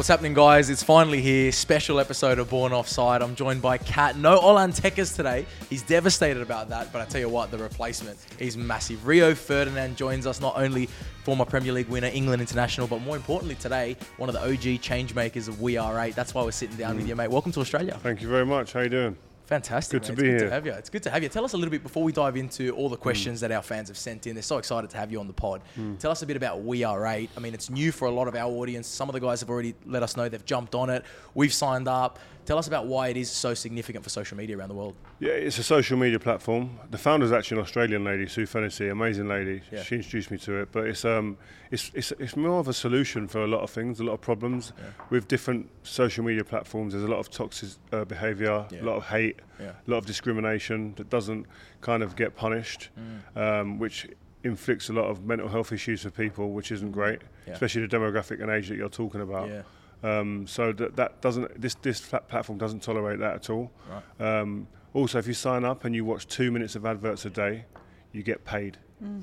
What's happening, guys? It's finally here. Special episode of Born Offside. I'm joined by Kat. No Olan Tekkers today. He's devastated about that, but I tell you what, the replacement is massive. Rio Ferdinand joins us, not only former Premier League winner, England international, but more importantly today, one of the OG change makers of We Are 8. That's why we're sitting down with mm. you, mate. Welcome to Australia. Thank you very much. How you doing? Fantastic. Good to mate. be it's good here. to have you. It's good to have you. Tell us a little bit before we dive into all the mm. questions that our fans have sent in. They're so excited to have you on the pod. Mm. Tell us a bit about We Are 8. I mean, it's new for a lot of our audience. Some of the guys have already let us know they've jumped on it. We've signed up. Tell us about why it is so significant for social media around the world. Yeah, it's a social media platform. The founder's actually an Australian lady, Sue Fennessy, amazing lady. Yeah. She introduced me to it, but it's um, it's, it's it's more of a solution for a lot of things, a lot of problems with different social media platforms. There's a lot of toxic uh, behaviour, Yeah. a lot of hate, Yeah. a lot of discrimination that doesn't kind of get punished, Mm. um, which inflicts a lot of mental health issues for people, which isn't great, Yeah. especially the demographic and age that you're talking about. Yeah. Um, so that, that doesn't this this platform doesn't tolerate that at all. Um, also, if you sign up and you watch two minutes of adverts a day, you get paid.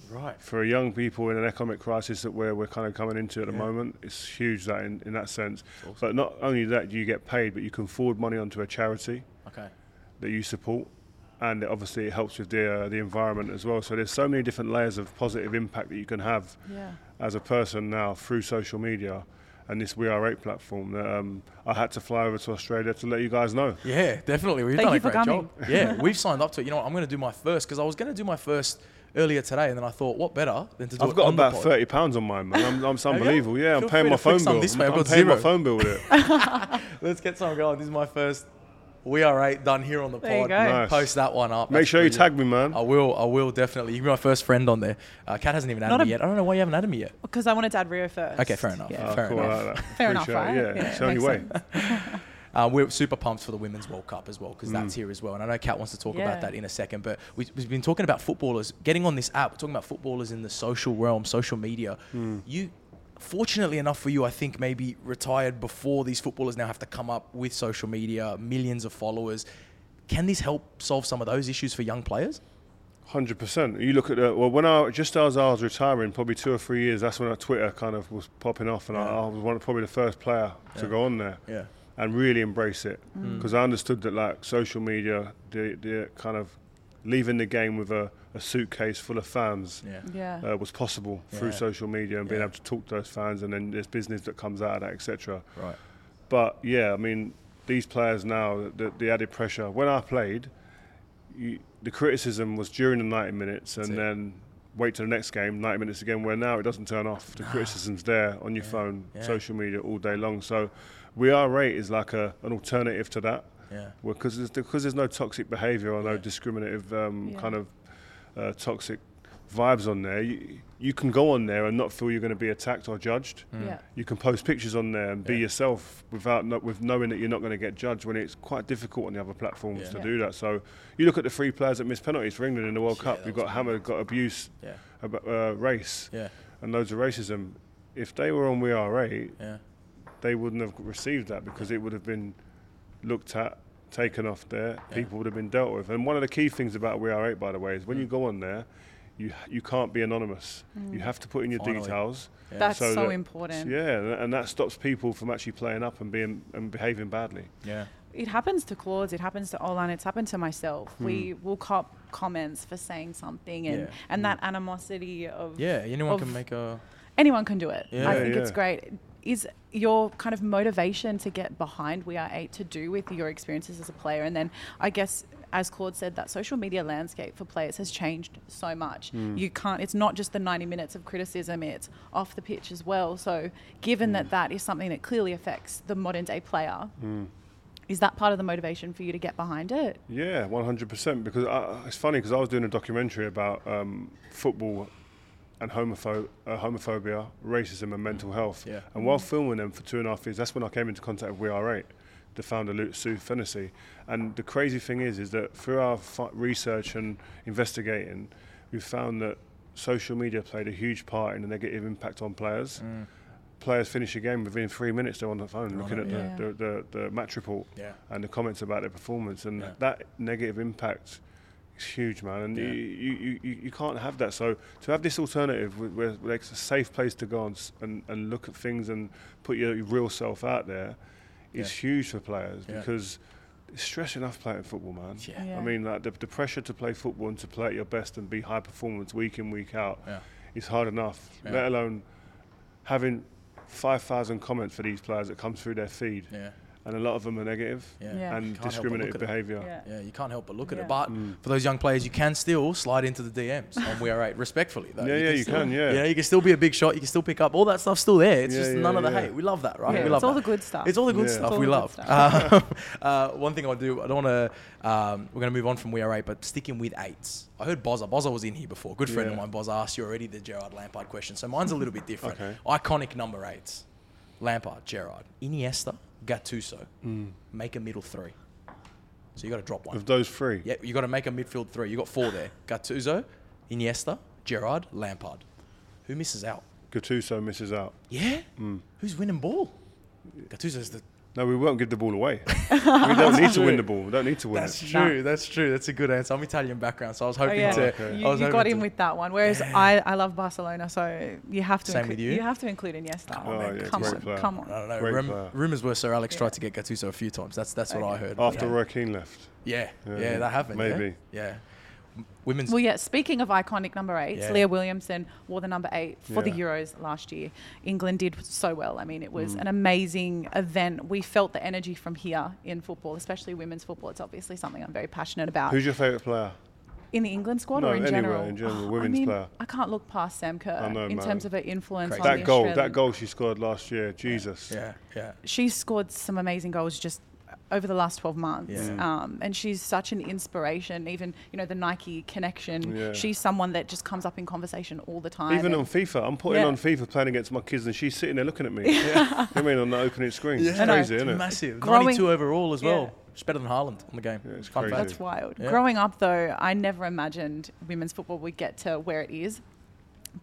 Right. For young people in an economic crisis that we're, we're kind of coming into at the moment, it's huge that in, in that sense. But not only that, you get paid, but you can forward money onto a charity Okay. that you support, and it obviously it helps with the uh, the environment as well. So there's so many different layers of positive impact that you can have Yeah. as a person now through social media and this We Are Eight platform that um, I had to fly over to Australia to let you guys know. Yeah, definitely. We've Thank done you a for great coming. job. Yeah, we've signed up to it. You know what? I'm going to do my first because I was going to do my first earlier today, and then I thought, what better than to do I've it got on the about pod? thirty pounds on mine, man. I'm, I'm it's Have you? unbelievable. Yeah, I'm paying my phone bill. this way, I've I'm got paying my phone bill with it. Let's get some going. This is my first We Are 8 done here on the There you pod. go. Nice. Post that one up. Make That's sure you tag me, man. I will. I will definitely. You can be my first friend on there. Uh, Kat hasn't even added Not me a- yet. I don't know why you haven't added me yet. Because I wanted to add Rio first. Okay, fair enough. Yeah. Ah, fair cool, enough. I like that. Fair enough, Appreciate it. right? Yeah, Yeah, it's the only makes way. Uh, we're super pumped for the Women's World Cup as well because that's Mm. here as well. And I know Kat wants to talk Yeah. about that in a second. But we, we've been talking about footballers getting on this app. We're talking about footballers in the social realm, social media. Mm. You, fortunately enough for you, I think maybe retired before these footballers now have to come up with social media, millions of followers. Can this help solve some of those issues for young players? Hundred percent. You look at the well when I just as I was retiring, probably two or three years. That's when Twitter kind of was popping off, and I, Yeah. I was one of, probably the first player Yeah. to go on there. Yeah. and really embrace it Mm. because I understood that like social media, the the kind of leaving the game with a, a suitcase full of fans Yeah. Yeah. uh, was possible through Yeah. social media and being able to talk to those fans, and then there's business that comes out of that, etc. Right. But yeah, I mean these players now, the, the added pressure. When I played, you, the criticism was during the 90 minutes, That's and it. then wait till the next game, 90 minutes again. Where now it doesn't turn off. The criticism's there on your Yeah. phone, Yeah. social media all day long. So We Are 8 is like a, an alternative to that Yeah. because there's, because there's no toxic behaviour or no Yeah. discriminative um, Yeah. kind of uh, toxic vibes on there. You, you can go on there and not feel you're going to be attacked or judged. Yeah. You can post pictures on there and be Yeah. yourself without no, with knowing that you're not going to get judged. When it's quite difficult on the other platforms Yeah. to Yeah. do that. So you look at the three players that missed penalties for England in the World Yeah, Cup. You've was got hammered, got abuse, Yeah. ab- uh, race, Yeah. and loads of racism. If they were on We Are Eight, Yeah. they wouldn't have received that because it would have been looked at, taken off there. Yeah. People would have been dealt with. And one of the key things about We Are Eight, by the way, is when you Mm. go on there, you you can't be anonymous. You have to put in your Finally. details. Yeah. That's so, that- important. Yeah, and- and that stops people from actually playing up and being and behaving badly. Yeah. It happens to Claude, it happens to Olan, it's happened to myself. Hmm. We will cop comments for saying something and, Yeah. and that animosity of Yeah. Anyone Of- can make a. anyone can do it. Yeah. I Yeah, think it's great. Is your kind of motivation to get behind We Are Eight to do with your experiences as a player? And then I guess, as Claude said, that social media landscape for players has changed so much. Hmm. You can't, it's not just the 90 minutes of criticism, it's off the pitch as well. So, given that hmm. that is something that clearly affects the modern day player, hmm. Is that part of the motivation for you to get behind it? Yeah, one hundred percent. Because I, it's funny because I was doing a documentary about um, football and homopho- uh, homophobia, racism, and mental health. Yeah. And while filming them for two and a half years, that's when I came into contact with We Are Eight, the founder Lu- Sue Fennessy. And the crazy thing is, is that through our f- research and investigating, we found that social media played a huge part in the negative impact on players. Players finish a game within three minutes. They're on the phone looking it, at yeah. the, the, the, the match report Yeah. and the comments about their performance, and that negative impact is huge, man. And Yeah. you, you, you, you can't have that. So to have this alternative where, where where it's a safe place to go and, and, and look at things and put your real self out there is Yeah. huge for players Yeah. because it's stress enough playing football, man. Yeah. Yeah. I mean, like the, the pressure to play football and to play at your best and be high performance week in week out Yeah. is hard enough. Yeah. Let alone having five thousand comments for these players that come through their feed, Yeah. And a lot of them are negative Yeah. Yeah. and Can't help but look discriminative behaviour. Yeah. Yeah, you can't help but look at Yeah. it. But for those young players, you can still slide into the DMs on We Are Eight, respectfully. Though. Yeah, yeah, you still- can, yeah. You know, you can still be a big shot. You can still pick up. All that stuff's still there. It's Yeah, just yeah, none of the hate. We love that, right? Yeah, we love it's all that. the good stuff. It's all the good Yeah. stuff we love. good Um, uh, one thing I do, I don't want to. Um, we're going to move on from We Are Eight, but sticking with eights. I heard Bozza. Bozza was in here before. Good friend of mine, Bozza, asked you already the Gerrard Lampard question. So mine's a little bit different. Okay. Iconic number eights: Lampard, Gerrard, Iniesta, Gattuso. Hmm. Make a middle three. So you got to drop one. Of those three, Yeah, you got to make a midfield three. You got four there: Gattuso, Iniesta, Gerrard, Lampard. Who misses out? Gattuso misses out. Yeah. Hmm. Who's winning ball? Gattuso's the. No, we won't give the ball away. we don't need to win the ball. We don't need to win That's it. true. That's true. That's a good answer. I'm Italian background, so I was Oh, hoping yeah. to. Okay. You, I was you hoping got to- in with that one. Whereas Yeah. I, I love Barcelona, so you have to Same include, with you? You have to include Iniesta. Oh, yeah, come on, player. come on. I don't know. Great Rum- rumors were Sir Alex Yeah. tried to get Gattuso a few times. That's that's what I heard. After yeah. Joaquin left. Yeah. yeah, Yeah, that happened. yeah? maybe. Yeah. M- Women's. Well, yeah. Speaking of iconic number eights, Yeah. Leah Williamson wore the number eight for the Euros last year. England did so well. I mean, it Mm. was an amazing event. We felt the energy from here in football, especially women's football. It's obviously something I'm very passionate about. Who's your favourite player? in the England squad No, or in anywhere, general? in general, I women's mean, player. I can't look past Sam Kerr I know, in man. terms of her influence Crazy. on That the goal, Australian- that goal she scored last year. Jesus. Yeah. Yeah. she's scored some amazing goals just over the last 12 months Yeah. um, and she's such an inspiration even you know the nike connection Yeah. she's someone that just comes up in conversation all the time Even on FIFA, I'm putting Yeah. on FIFA playing against my kids, and she's sitting there looking at me. yeah. I mean, on the opening screen. It's crazy, isn't it? Massive. Growing- 92 overall as well. Yeah. It's better than Haaland on the game. Yeah, it's Fun crazy. fact. that's wild Yeah. growing up though i never imagined women's football would get to where it is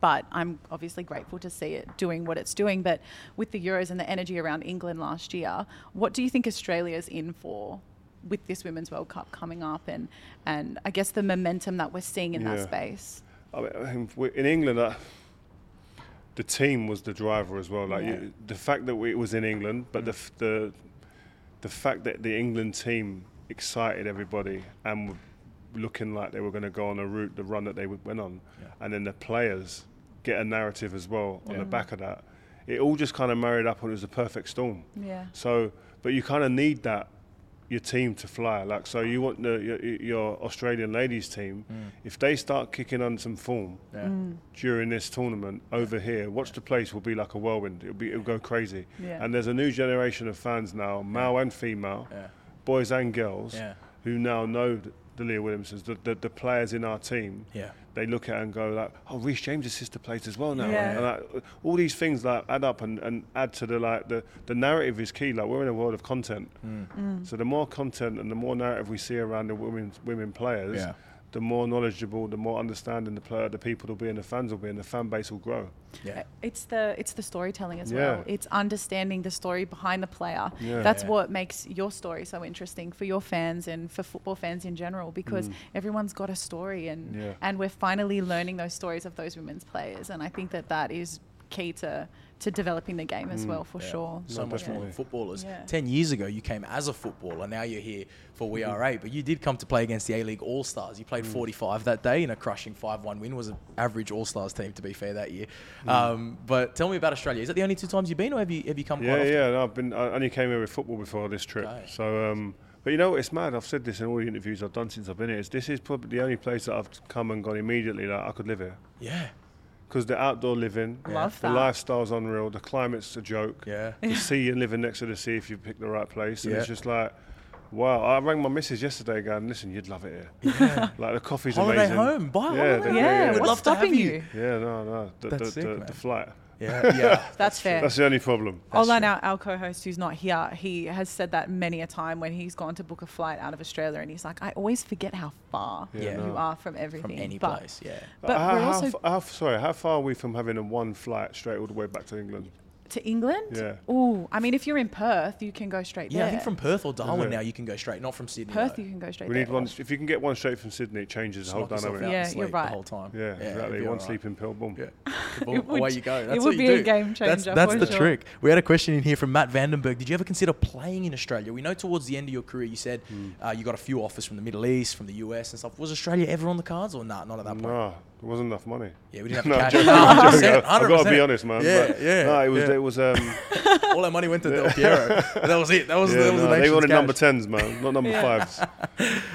but I'm obviously grateful to see it doing what it's doing. But with the Euros and the energy around England last year, what do you think Australia's in for with this Women's World Cup coming up and, and I guess the momentum that we're seeing in that space? I mean, I mean, we- in England, uh, the team was the driver as well. Like Yeah. you, the fact that we, it was in England, but the, the the fact that the England team excited everybody and looking like they were going to go on a route, the run that they went on, Yeah. and then the players get a narrative as well on Yeah. the back of that. It all just kind of married up, and it was a perfect storm. Yeah. So, but you kind of need that your team to fly. Like, so you want the your, your Australian ladies team, if they start kicking on some form Yeah. Mm. during this tournament over here, watch the place will be like a whirlwind. It'll be it'll go crazy. Yeah. And there's a new generation of fans now, male and female, Yeah. boys and girls, Yeah. who now know th- the Leah Williamsons, the, the the players in our team Yeah. they look at it and go like, oh, Reece James' sister plays as well now. Yeah. And like, all these things like add up and, and add to the like the, the narrative is key. Like we're in a world of content, Mm. so the more content and the more narrative we see around the women women players, Yeah. The more knowledgeable, the more understanding the player, the people will be, and the fans will be, and the fan base will grow. Yeah. It's the it's the storytelling as Yeah. well. It's understanding the story behind the player. Yeah. That's Yeah. what makes your story so interesting for your fans and for football fans in general because everyone's got a story and Mm. Yeah. and we're finally learning those stories of those women's players and I think that that is key to to developing the game as well for Yeah. sure. So No, much more than footballers. Yeah. Ten years ago, you came as a footballer. Now you're here for We Are Eight. But you did come to play against the A League All Stars. You Mm. played 45 that day in a crushing 5-1 win. Was an average All Stars team, to be fair, that year. Um, but tell me about Australia. Is that the only two times you've been, or have you have you come quite Yeah, often? yeah. No, I've been. I only came here with football before this trip. Okay. So, um, but you know, what, it's mad. I've said this in all the interviews I've done since I've been here. Is this is probably the only place that I've come and gone immediately. Like I could live here Yeah. Because the outdoor living, Love the that. lifestyle's unreal. The climate's a joke. Yeah. The sea and living next to the sea if you pick the right place. And it's just like Wow, I rang my missus yesterday going, listen, you'd love it here. like the coffee's Holiday amazing. home, buy a yeah, holiday they- Yeah, We'd what's love to have stopping you. you? Yeah, no, no. The, the, That's sick, the, man. the flight. Yeah, yeah. That's fair. That's the only problem. That's Olan, true. our, our co-host who's not here, he has said that many a time when he's gone to book a flight out of Australia, and he's like, I always forget how far Yeah, you no. are from everything. From any But place, yeah. But how, we're how, also- f- how, sorry, how far are we from having a one flight straight all the way back to England? To England? Yeah. Oh, I mean, if you're in Perth, you can go straight Yeah, there. I think from Perth or Darwin now you can go straight, not from Sydney. Perth, though. you can go straight We there. need one. If you can get one straight from Sydney, it changes Just the whole dynamic. Yeah, and you're right. the whole time. Yeah, it'd exactly. One alright. sleeping pill, boom. Yeah. It would- away you go. it That's would what be you a game changer that's for the sure. trick. We had a question in here from Matt Vandenberg. Did you ever consider playing in Australia? We know towards the end of your career, you said Hmm. uh, you got a few offers from the Middle East, from the US and stuff. Was Australia ever on the cards or not? Not at that point. No, there wasn't enough money. Yeah, we didn't have I'm joking, cash. I'm 100%, joking. I've got to be honest, man. Yeah, but yeah. No, it was. yeah. It was. Um, All that money went to Del Piero. that was it. That was, yeah, that was no, the they nation's wanted cash. number tens, man, not number Yeah. fives.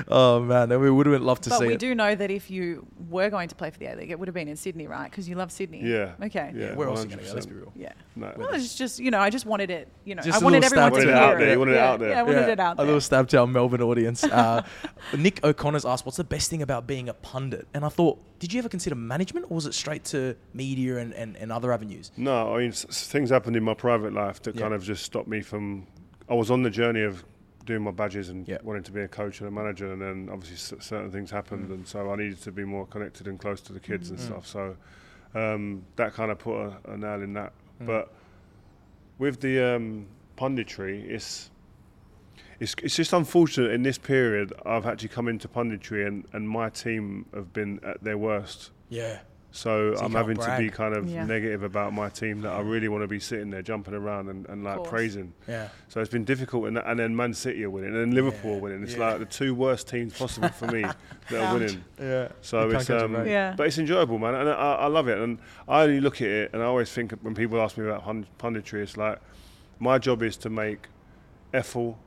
Oh man, we would have loved to But see But we it. do know that if you were going to play for the A League, it would have been in Sydney, right? Because you love Sydney. Yeah. Okay. Yeah. Where else are you going to go? 100%. Let's be real. Yeah. No. Well, it's just you know, I just wanted it. You know, Just I a wanted everyone to to hear it out there. it. You wanted it out there. Yeah, I wanted Yeah, it out there. A there. little stab to our Melbourne audience. Uh, Nick O'Connor's asked, "What's the best thing about being a pundit?" And I thought, did you ever consider management, or was it straight to media and, and, and other avenues? No, I mean, s- s- things happened in my private life that Yeah. kind of just stopped me from. I was on the journey of doing my badges and Yeah. wanting to be a coach and a manager, and then obviously s- certain things happened, Mm. and so I needed to be more connected and close to the kids and Mm. stuff. So um, that kind of put a, a nail in that. Mm. But with the um, punditry, it's. It's, it's just unfortunate in this period I've actually come into punditry and, and my team have been at their worst Yeah, so, So I'm can't having to be kind of Yeah. negative about my team that I really want to be sitting there jumping around and, and like praising. yeah. So it's been difficult, and, and then Man City are winning, and then Liverpool Yeah, are winning. It's yeah. like the two worst teams possible for me that are winning. Yeah. So You it's um, break. Yeah. but it's enjoyable, man, and I, I love it. And I only look at it, and I always think when people ask me about punditry, it's like my job is to make Ethel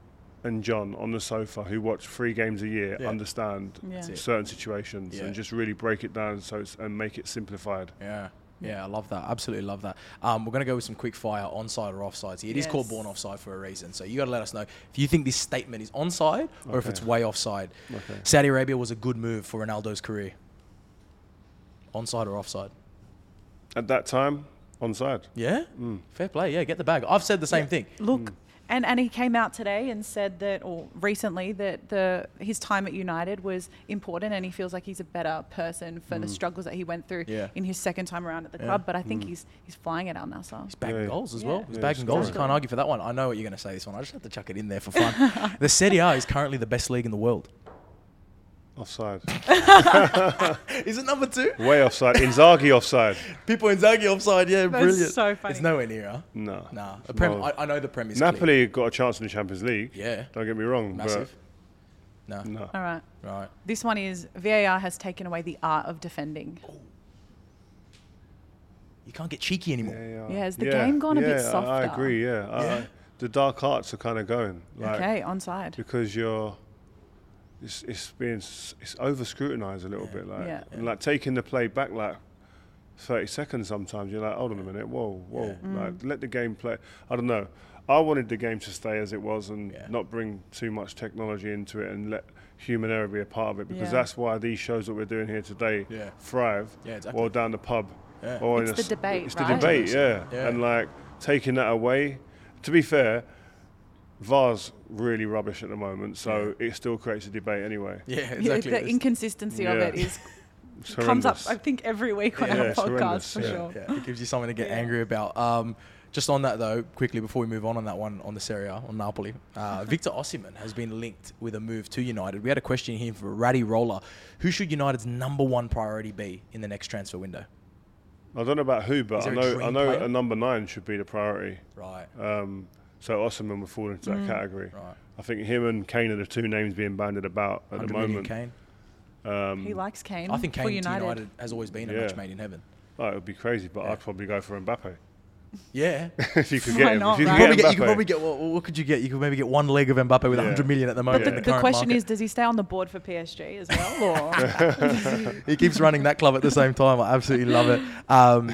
and John on the sofa who watch three games a year Yeah. understand Yeah. Certain situations Yeah. and just really break it down so it's, and make it simplified. Yeah. Yeah, I love that. Absolutely love that. Um, we're going to go with some quick fire onside or offside. Here. It is called Yes. born offside for a reason. So you got to let us know if you think this statement is onside or if it's way offside. Okay. Saudi Arabia was a good move for Ronaldo's career. Onside or offside? At that time, onside. Yeah? Mm. Fair play. Yeah, get the bag. I've said the same thing. Look, and and he came out today and said that, or recently, that the his time at United was important, and he feels like he's a better person for the mm. struggles that he went through Yeah. in his second time around at the Yeah. club. But I think mm. he's he's flying at Al Nassr. He's bagging Yeah. goals as Yeah. well. He's Yeah, bagging goals. You can't argue for that one. I know what you're going to say this one. I just have to chuck it in there for fun. the Serie A is currently the best league in the world. Offside. Is it number two? Way offside. Inzaghi offside. People Inzaghi offside. Yeah, That's brilliant. so funny. It's nowhere near, huh? No. Nah. The Prem, No. I, I know the Prem is clear. Napoli got a chance in the Champions League. Yeah. Don't get me wrong. Massive. No. But no. All right. Right. This one is VAR has taken away the art of defending. You can't get cheeky anymore. Yeah, Yeah, has the game gone a bit yeah, I- I agree, yeah. Uh, yeah. I- the dark arts are kind of going. Like, okay, onside. Because you're. It's, it's being it's over scrutinized a little Yeah. bit like Yeah. and like taking the play back like 30 seconds sometimes you're like hold on a minute whoa whoa Yeah. Mm. like let the game play I don't know I wanted the game to stay as it was and not bring too much technology into it and let human error be a part of it because that's why these shows that we're doing here today Yeah. thrive Yeah, exactly. or down the pub Yeah. or It's a the debate, it's the debate. Yeah. and like taking that away to be fair VAR's really rubbish at the moment so it still creates a debate anyway Yeah, Yeah, exactly. the inconsistency of Yeah. it is It's comes up. horrendous. I think every week on Yeah, our it's podcast horrendous, for yeah. sure. yeah, it gives you something to get Yeah. angry about. Um, just on that though, quickly before we move on on that one on the Serie A on Napoli, uh, Victor Osimhen has been linked with a move to United. We had a question here for Ratty Roller: Who should United's number one priority be in the next transfer window? I don't know about who, but I there a know I dream know player? a number nine should be the priority. Right, Um, so Osimhen would fall into that Mm. category. right. I think him and Kane are the two names being banded about at the moment. Kane. Um, He likes Kane. I think Kane to United. United has always been a Yeah. match made in heaven. oh, it would be crazy, but Yeah. I'd probably go for Mbappe Yeah, if you could Why get him. not, you right? could probably get get, you could probably get what, what could you get? You could maybe get one leg of Mbappe with Yeah. 100 million at the moment. But in the, the, the question market. is, does he stay on the board for PSG as well, or he keeps running that club at the same time. I absolutely love it. Um,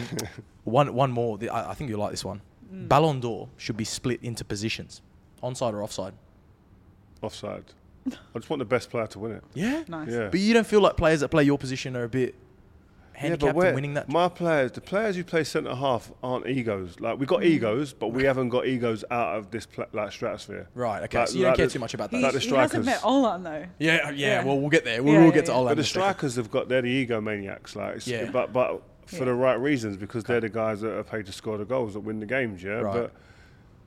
one, one more. The- I, I think you'll like this one. Mm. Ballon d'Or should be split into positions, onside or offside. offside. I just want the best player to win it. Yeah. Nice. Yeah. But you don't feel like players that play your position are a bit handicapped where- in winning that? My players, the players who play centre half, aren't egos. Like we got egos, but we haven't got egos out of this pla- like stratosphere. Right. Okay. Like- so you don't care the- too much about He, that. Like the he hasn't strikers. met Olan though. yeah, yeah. Yeah. Well, we'll get there. We Yeah, will get to yeah. all that. But the a second. strikers have got they're the ego maniacs. Like, Yeah. but but for Yeah. the right reasons because they're the guys that are paid to score the goals that win the games. Yeah. Right. But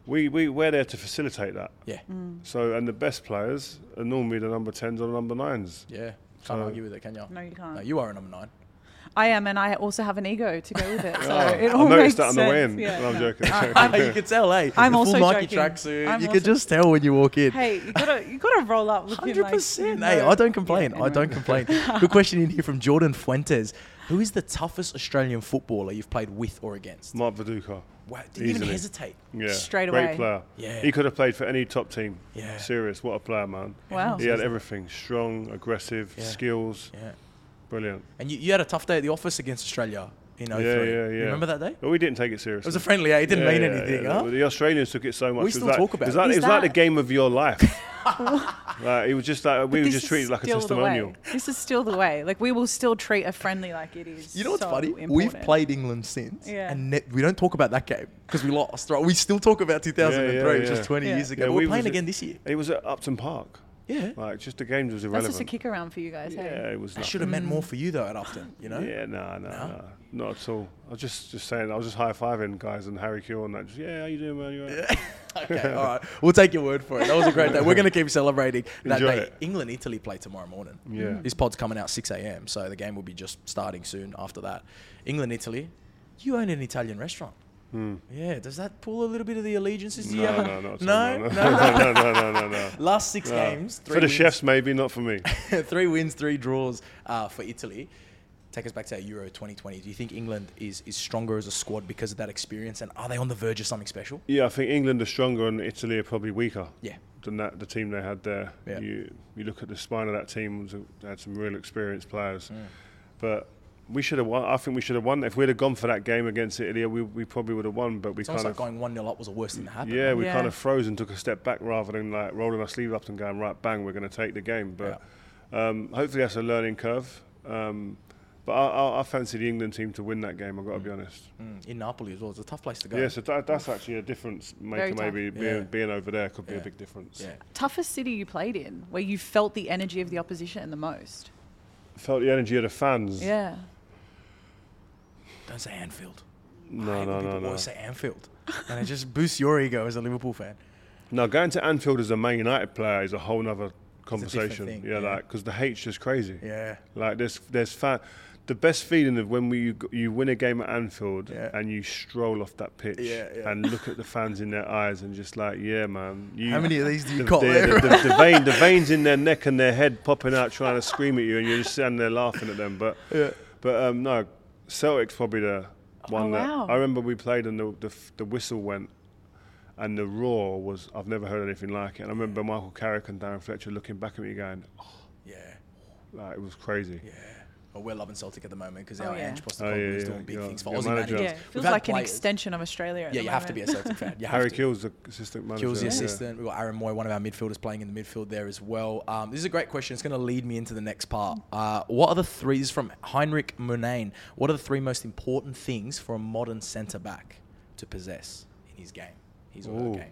we we we're there to facilitate that. Yeah. Mm. So and the best players are normally the number tens or the number nines. Yeah. Can't So- argue with it, can you? No, you can't. No, you are a number nine. I am, and I also have an ego to go with it. So Oh, it I all noticed makes that on the way in. Yeah, No, I'm no. joking. I- I'm- you can tell, hey. I'm the also full Nike joking. tracksuit. I'm You could just tell when you walk in. Hey, you gotta you gotta roll up Hundred like. percent. you Hey, know- I don't complain. Yeah, I don't complain. Good question in here from Jordan Fuentes. Who is the toughest Australian footballer you've played with or against? Mark Viduka. Wow, didn't even hesitate. Yeah. Straight away. Great player. Yeah. He could have played for any top team. Yeah. Serious. What a player, man. Wow. He had everything. Strong, aggressive, Yeah. skills. Yeah. Brilliant. And you, you had a tough day at the office against Australia in 03. Yeah, yeah, You yeah. remember that day? But we didn't take it seriously. It was a friendly, eh? It didn't Yeah, mean yeah, anything, yeah. huh? The Australians took it so much. We It was still like, talk about it. Was it. like, it was like the game of your life. like, it was just like we But were this just is treated like a still the way. testimonial. This is still the way. Like we will still treat a friendly like it is. You know what's so funny? Important. We've played England since, Yeah. and ne- we don't talk about that game because we lost. Right? We still talk about 2003, Yeah, yeah, which was 20 Yeah. years ago. Yeah, but we we're playing was- again this year. It was at Upton Park. Yeah, Like just the games was irrelevant. That's just a kick around for you guys. yeah, Hey? it was. that nothing. should have meant more for you though at Upton. You know? Yeah, no, no, No? no, not at all. I was just, just saying. I was just high fiving guys and Harry Kewell and that. Just yeah, how you doing, man? You all right? okay, all right. We'll take your word for it. That was a great day. We're going to keep celebrating that Enjoy day. it. England Italy play tomorrow morning. Yeah. This pod's coming out 6 a.m., so the game will be just starting soon after that. England Italy. You own an Italian restaurant. Yeah. Does that pull a little bit of the allegiances? No, no, no, no, no, no, no, no, no, no. Last six No. games, three For the wins, chefs, maybe not for me. three wins, three draws uh, for Italy. Take us back to that Euro 2020. Do you think England is is stronger as a squad because of that experience, and are they on the verge of something special? Yeah, I think England are stronger and Italy are probably weaker. Yeah. Than that, the team they had there. Yeah. You you look at the spine of that team; they had some real experienced players. Mm. But we should have won. I think we should have won. If we'd have gone for that game against Italy, we, we probably would have won. But we It's almost kind like of going one 0 up was the worst thing that happened. yeah, we Yeah. kind of froze and took a step back rather than like rolling our sleeve up and going right bang, we're going to take the game. But um, hopefully that's a learning curve. Um, but I, I, I fancy the England team to win that game. I've got to be honest. Mm, in Napoli as well. It's a tough place to go. Yeah, so that, that's actually a difference maker. tough. Maybe Yeah. being, being over there could be Yeah. a big difference. yeah. Toughest city you played in, where you felt the energy of the opposition the most. Felt the energy of the fans. Yeah. Don't say Anfield. I No, hate no, when no, people no. always say Anfield, and it just boosts your ego as a Liverpool fan. No, going to Anfield as a Man United player is a whole nother different conversation. thing, yeah, yeah. like because the hate's just crazy. Yeah. Like there's there's fan. The best feeling of when we you, you win a game at Anfield Yeah. and you stroll off that pitch Yeah, and look at the fans in their eyes and just like yeah man. You, How many of these do you the, got the, there? the, the, the vein, the veins in their neck and their head popping out, trying to scream at you, and you're just standing there laughing at them. But Yeah. but um, no, Celtic's probably the oh, one that wow. I remember we played and the, the the whistle went, and the roar was I've never heard anything like it. And I remember Michael Carrick and Darren Fletcher looking back at me going, oh, Yeah. like it was crazy. Yeah. Well, we're loving Celtic at the moment because Oh, our yeah. Ange Oh, yeah, is yeah, doing big your- things for your Aussie manager. managers. Yeah. We've Feels had like an players- extension of Australia. At Yeah, the you have to be a Celtic fan. You have Harry to. Kewell's the assistant manager. Kewell's the yeah. assistant. We've got Aaron Mooy, one of our midfielders, playing in the midfield there as well. Um, this is a great question. It's going to lead me into the next part. Uh, what are the three? This is from Heinrich Murnane. What are the three most important things for a modern centre back to possess in his game, his or her game?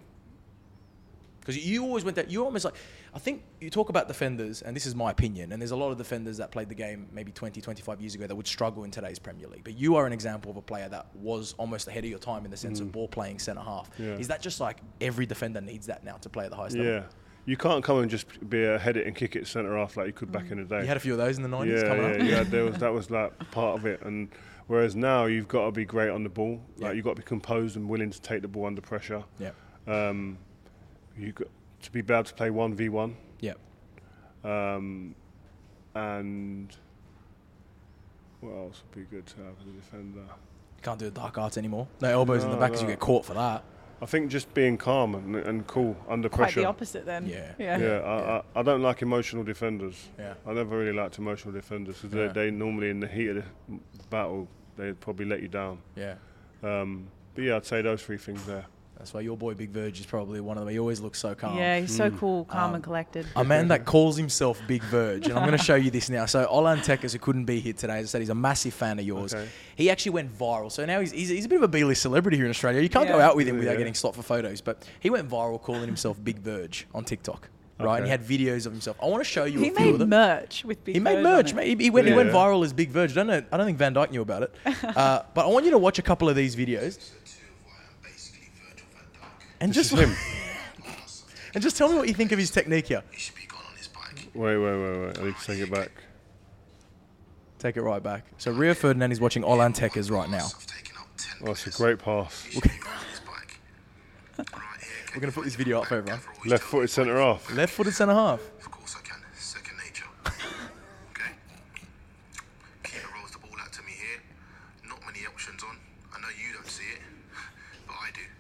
Because you always went that. You almost like. I think you talk about defenders, and this is my opinion, and there's a lot of defenders that played the game maybe 20, 25 years ago that would struggle in today's Premier League. But you are an example of a player that was almost ahead of your time in the sense of ball playing centre half. Mm. Yeah. Is that just like every defender needs that now to play at the highest Yeah. level? You can't come and just be a head it and kick it centre half like you could back in the day. You had a few of those in the 90s yeah, coming yeah, up? yeah. There was that was like part of it, and whereas now you've got to be great on the ball. Like Yeah. you've got to be composed and willing to take the ball under pressure. Yeah. Um, you got to be able to play one v one, Yeah. um, and what else would be good to have as a defender? You can't do the dark arts anymore. No elbows in the back because you get caught for that. I think just being calm and, and cool under Quite pressure. the opposite then. Yeah. Yeah. Yeah, I, I, I don't like emotional defenders. Yeah. I never really liked emotional defenders because Yeah. they, they normally in the heat of the battle they'd probably let you down. Yeah. Um, but yeah, I'd say those three things there. That's why your boy Big Verge is probably one of them. He always looks so calm. Yeah, he's so cool, calm Um, and collected. A man that calls himself Big Verge, and I'm going to show you this now. So Olan Tekkers, who couldn't be here today, as I said, he's a massive fan of yours. Okay. He actually went viral. So now he's, he's, he's a bit of a B-list celebrity here in Australia. You can't go out with him without Yeah. getting stopped for photos. But he went viral calling himself Big Verge on TikTok, right? And he had videos of himself. I want to show you He a few made of them. merch with Big He made Verge on merch. it. He, he went, he went viral as Big Verge. I don't know. I don't think Van Dijk knew about it. Uh, but I want you to watch a couple of these videos and This just is him. and just tell me what you think of his technique here. Wait, wait, wait, wait. I need to take it back. Take it right back. So Rio Ferdinand is watching Olan Tekkers right now. Oh, it's a great pass. We're gonna put this video up for everyone. Left footed centre half. Left-footed centre half. Of course I can. Second nature. okay? Keeper rolls the ball out to me here. Not many options on. I know you don't see it, but I do. It's a gap.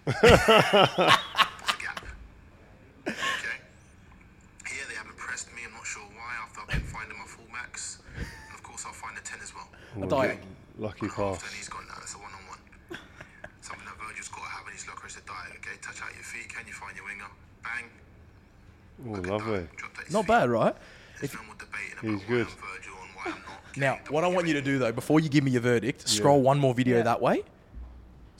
Okay? Here they haven't pressed me. I'm not sure why. After I've been finding my fullbacks. And of course I'll find the 10 as well. A diag. Lucky And pass. then he's gone now. It's a one on one. Something that Virgil's got to have in his locker is a diag. Okay? Touch out your feet. Can you find your winger? Bang. Oh, lovely. Drop that his Not feet. bad, right? There's no more debating He's about why good. I'm Virgil and why I'm not. Now, what I want you to do though, before you give me your verdict, scroll one more video Yeah. that way.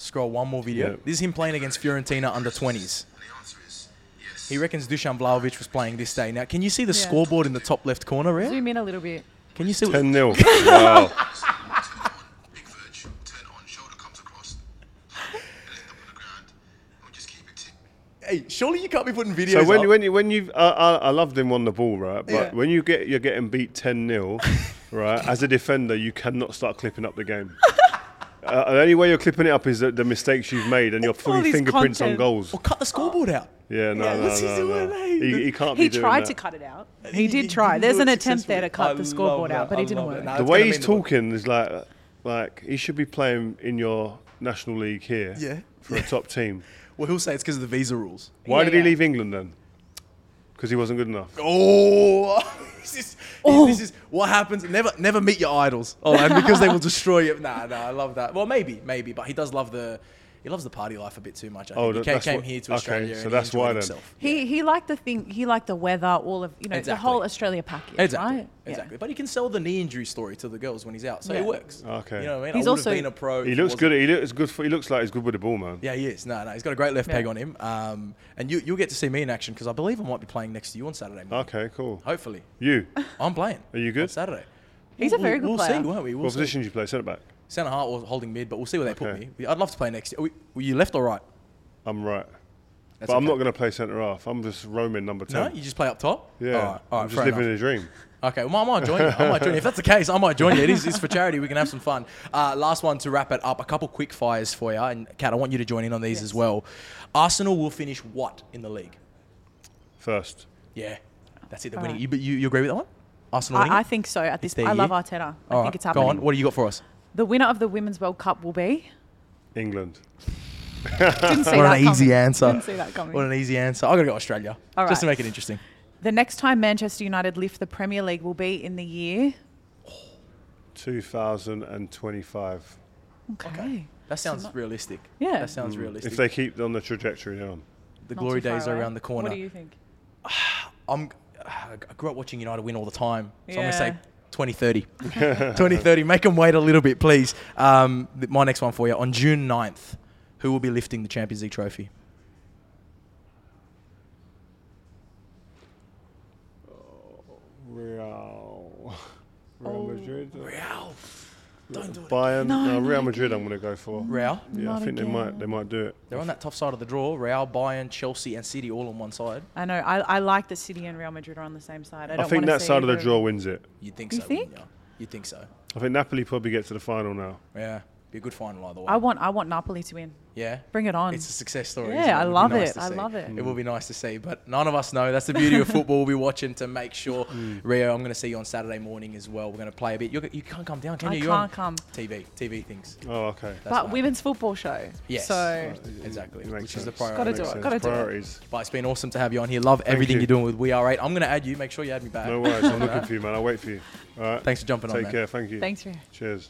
Scroll one more video. Yeah. This is him playing against Fiorentina under 20s. And the answer is yes. He reckons Dusan Vlahovic was playing this day. Now, can you see the Yeah. scoreboard in the top left corner, Rio? Zoom in a little bit. Can you see? 10 0. Wow. Big verge, turn on, shoulder comes across. Lift up on the ground. And we just keep it tick. Hey, surely you can't be putting videos So when up. you, when you when you I, I, I loved him on the ball, right? But Yeah. when you get you're getting beat 10 0 right? As a defender, you cannot start clipping up the game. uh, the only way you're clipping it up is the, the mistakes you've made, and you're All putting fingerprints on goals. Or cut the scoreboard out. Yeah, no, Yeah, no, what's he no, doing, no. He, he can't be He doing tried to cut it out. He- He he did try. didn't There's an attempt there to cut I the scoreboard out, but that. it didn't love it. work. The way he's talking is like like he should be playing in your national league here. Yeah. For a top team. Well, he'll say it's because of the visa rules. Why Yeah, did he yeah. leave England then? Because he wasn't good enough. Oh, this is, Oh. this is what happens. Never, never meet your idols. Oh, and because they will destroy you. Nah, nah, I love that. Well, maybe, maybe, but he does love the, he loves the party life a bit too much. I Oh, think. he came, that's came what- here to okay, Australia. so and that's he why then. himself. He he liked the thing. He liked the weather, all of you know the whole Australia package. Exactly. Right? Yeah. Exactly. But he can sell the knee injury story to the girls when he's out, so Yeah. it works. Okay. You know what I mean? He's I would also- have been a pro. He looks good. He looks good. For, he looks like he's good with the ball, man. Yeah, he is. No, no, he's got a great left peg on him. Um, and you, you'll get to see me in action because I believe I might be playing next to you on Saturday. Morning. Okay, cool. Hopefully, You. I'm playing. Are you On good? Saturday. He's a We'll- very good we'll player. see, won't we? We'll What see. position do you play? Centre back. Centre half or holding mid, but we'll see where they put me. I'd love to play next year. Were were you left or right? I'm right. That's but I'm okay. not going to play centre half. I'm just roaming number 10. No, ten. you just play up top. yeah. All right. All right. I'm just fair living enough. a dream. Okay, well, I might join you. I might join you. If that's the case, I might join you. It is it's for charity. We can have some fun. Uh, last one to wrap it up. A couple quick fires for you. And, Kat, I want you to join in on these as well. Arsenal will finish what in the league? First. Yeah, that's it. They're All winning. right. You, you, you agree with that one? Arsenal winning? I, I it? think so. At this, their I love year? Arteta. I All think right, it's happening. Go on. What do you got for us? The winner of the Women's World Cup will be. England. Didn't see What that an easy coming. answer. Didn't see that coming. What an easy answer. I got to go Australia. All Just to make it interesting. The next time Manchester United lift the Premier League will be in the year. 2025. Okay. That sounds not- realistic. Yeah. That sounds mm. realistic. If they keep on the trajectory they're on. the Not glory too far days are around the corner. What do you think? I'm, I grew up watching United win all the time. So I'm going to say Yeah. 2030. 2030. Make them wait a little bit, please. Um, my next one for you. On June 9th, who will be lifting the Champions League trophy? Real. Real Madrid. Real. Don't do it. Bayern. Uh, no, No, Real Madrid. I'm going to go for. Real. Yeah, I Not think they might. They might do it. They're on that tough side of the draw. Real, Bayern, Chelsea, and City all on one side. I know. I, I like that City and Real Madrid are on the same side. I, I don't think that side of the draw wins it. You'd think You so. wouldn't think? ya? You'd think so. I think Napoli probably get to the final now. Yeah. Be a good final either way. I want I want Napoli to win. yeah. Bring it on. It's a success story. Yeah. I It would be love nice it. I see. love it. It will be hmm. nice to see, but none of us know. That's the beauty of football. We'll be watching to make sure. Hmm. Rio, I'm going to see you on Saturday morning as well. We're going to play a bit. You're, you can't come down, can I you? You're can't come. TV, TV things. Oh, okay. That's but women's football show. Yes. So Exactly, It makes which is the sense. priority. Gotta do Makes it, sense. gotta do it. Priorities. But it's been awesome to have you on here. Love everything you. are doing with We Are 8. I'm going to add you. Make sure you add me back. No worries. I'm looking for you, man. I'll wait for you. All right. Thanks for jumping on, Take man. care. Thank you. thanks for Cheers.